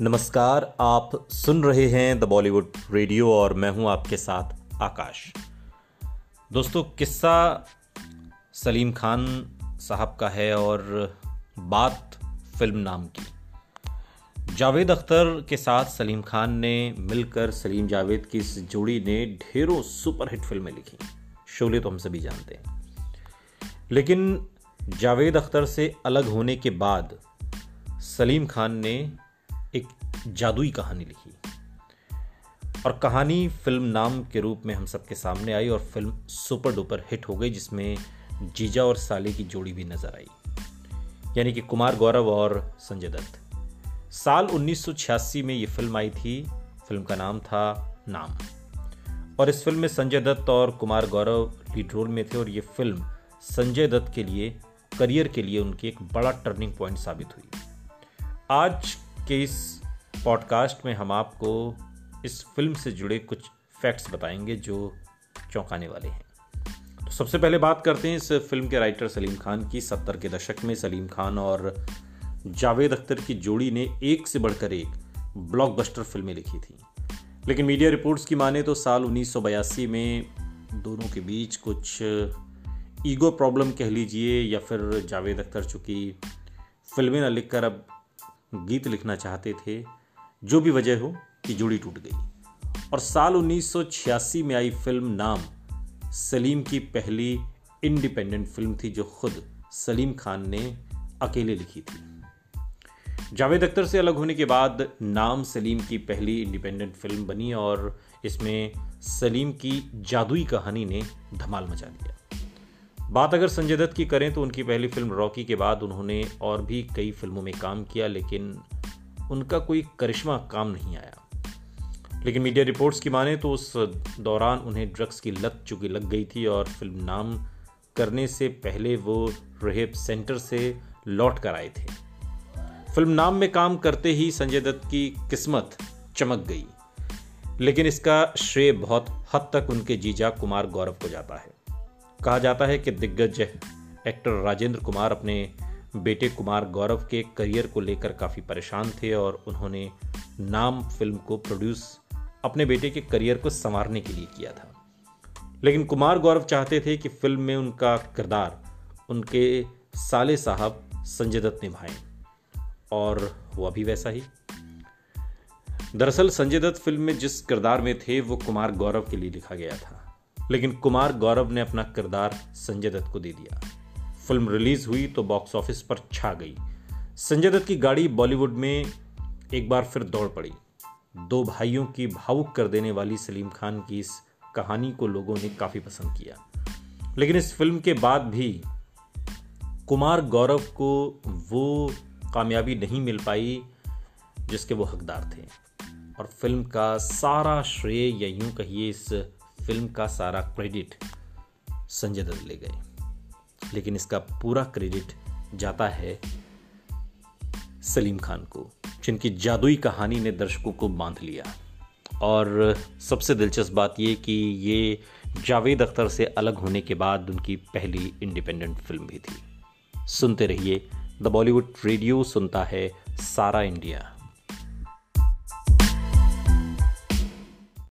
नमस्कार, आप सुन रहे हैं द बॉलीवुड रेडियो और मैं हूँ आपके साथ आकाश। दोस्तों, किस्सा सलीम खान साहब का है और बात फ़िल्म नाम की। जावेद अख्तर के साथ सलीम खान ने मिलकर सलीम जावेद की इस जोड़ी ने ढेरों सुपरहिट फ़िल्में लिखी। शोले तो हम सभी जानते हैं। लेकिन जावेद अख्तर से अलग होने के बाद सलीम खान ने एक जादुई कहानी लिखी। और कहानी फ़िल्म नाम के रूप में हम सबके सामने आई और फ़िल्म सुपर डुपर हिट हो गई, जिसमें जीजा और साली की जोड़ी भी नज़र आई। यानी कि कुमार गौरव और संजय दत्त। साल 1986 में ये फ़िल्म आई थी। फ़िल्म का नाम था नाम। और इस फ़िल्म में संजय दत्त और कुमार गौरव लीड रोल में थे और ये फ़िल्म संजय दत्त के लिए, करियर के लिए उनकी एक बड़ा टर्निंग पॉइंट साबित हुई। आज के इस पॉडकास्ट में हम आपको इस फ़िल्म से जुड़े कुछ फैक्ट्स बताएँगे जो चौंकाने वाले हैं। तो सबसे पहले बात करते हैं इस फ़िल्म के राइटर सलीम खान की, सत्तर के दशक में सलीम खान और जावेद अख्तर की जोड़ी ने एक से बढ़कर एक ब्लॉकबस्टर फ़िल्में लिखी थी। लेकिन मीडिया रिपोर्ट्स की माने तो साल उन्नीस सौ बयासी में दोनों के बीच कुछ ईगो प्रॉब्लम कह लीजिए या फिर जावेद अख्तर चूँकि फ़िल्में न लिखकर अब गीत लिखना चाहते थे, जो भी वजह हो कि जोड़ी टूट गई। और साल 1986 में आई फ़िल्म नाम सलीम की पहली इंडिपेंडेंट फ़िल्म थी, जो खुद सलीम खान ने अकेले लिखी थी। जावेद अख्तर से अलग होने के बाद नाम सलीम की पहली इंडिपेंडेंट फ़िल्म बनी और इसमें सलीम की जादुई कहानी ने धमाल मचा दिया। बात अगर संजय दत्त की करें तो उनकी पहली फ़िल्म रॉकी के बाद उन्होंने और भी कई फ़िल्मों में काम किया, लेकिन उनका कोई करिश्मा काम नहीं आया। लेकिन मीडिया रिपोर्ट्स की माने तो उस दौरान उन्हें ड्रग्स की लत चुकी लग गई थी और फ़िल्म नाम करने से पहले वो रेहेब सेंटर से लौट कर आए थे। फ़िल्म नाम में काम करते ही संजय दत्त की किस्मत चमक गई, लेकिन इसका श्रेय बहुत हद तक उनके जीजा कुमार गौरव को जाता है। कहा जाता है कि दिग्गज एक्टर राजेंद्र कुमार अपने बेटे कुमार गौरव के करियर को लेकर काफ़ी परेशान थे और उन्होंने नाम फ़िल्म को प्रोड्यूस अपने बेटे के करियर को संवारने के लिए किया था। लेकिन कुमार गौरव चाहते थे कि फ़िल्म में उनका किरदार, उनके साले साहब संजय दत्त निभाएँ, और हुआ भी वैसा ही। दरअसल संजय दत्त फ़िल्म में जिस किरदार में थे, वो कुमार गौरव के लिए लिखा गया था। लेकिन कुमार गौरव ने अपना किरदार संजय दत्त को दे दिया। फ़िल्म रिलीज़ हुई तो बॉक्स ऑफ़िस पर छा गई। संजय दत्त की गाड़ी बॉलीवुड में एक बार फिर दौड़ पड़ी। दो भाइयों की भावुक कर देने वाली सलीम खान की इस कहानी को लोगों ने काफ़ी पसंद किया। लेकिन इस फ़िल्म के बाद भी कुमार गौरव को वो कामयाबी नहीं मिल पाई जिसके वो हकदार थे। और फ़िल्म का सारा श्रेय या यूँ कहिए इस फ़िल्म का सारा क्रेडिट संजय दत्त ले गए। लेकिन इसका पूरा क्रेडिट जाता है सलीम खान को, जिनकी जादुई कहानी ने दर्शकों को बाँध लिया। और सबसे दिलचस्प बात यह कि ये जावेद अख्तर से अलग होने के बाद उनकी पहली इंडिपेंडेंट फ़िल्म भी थी। सुनते रहिए द बॉलीवुड रेडियो, सुनता है सारा इंडिया।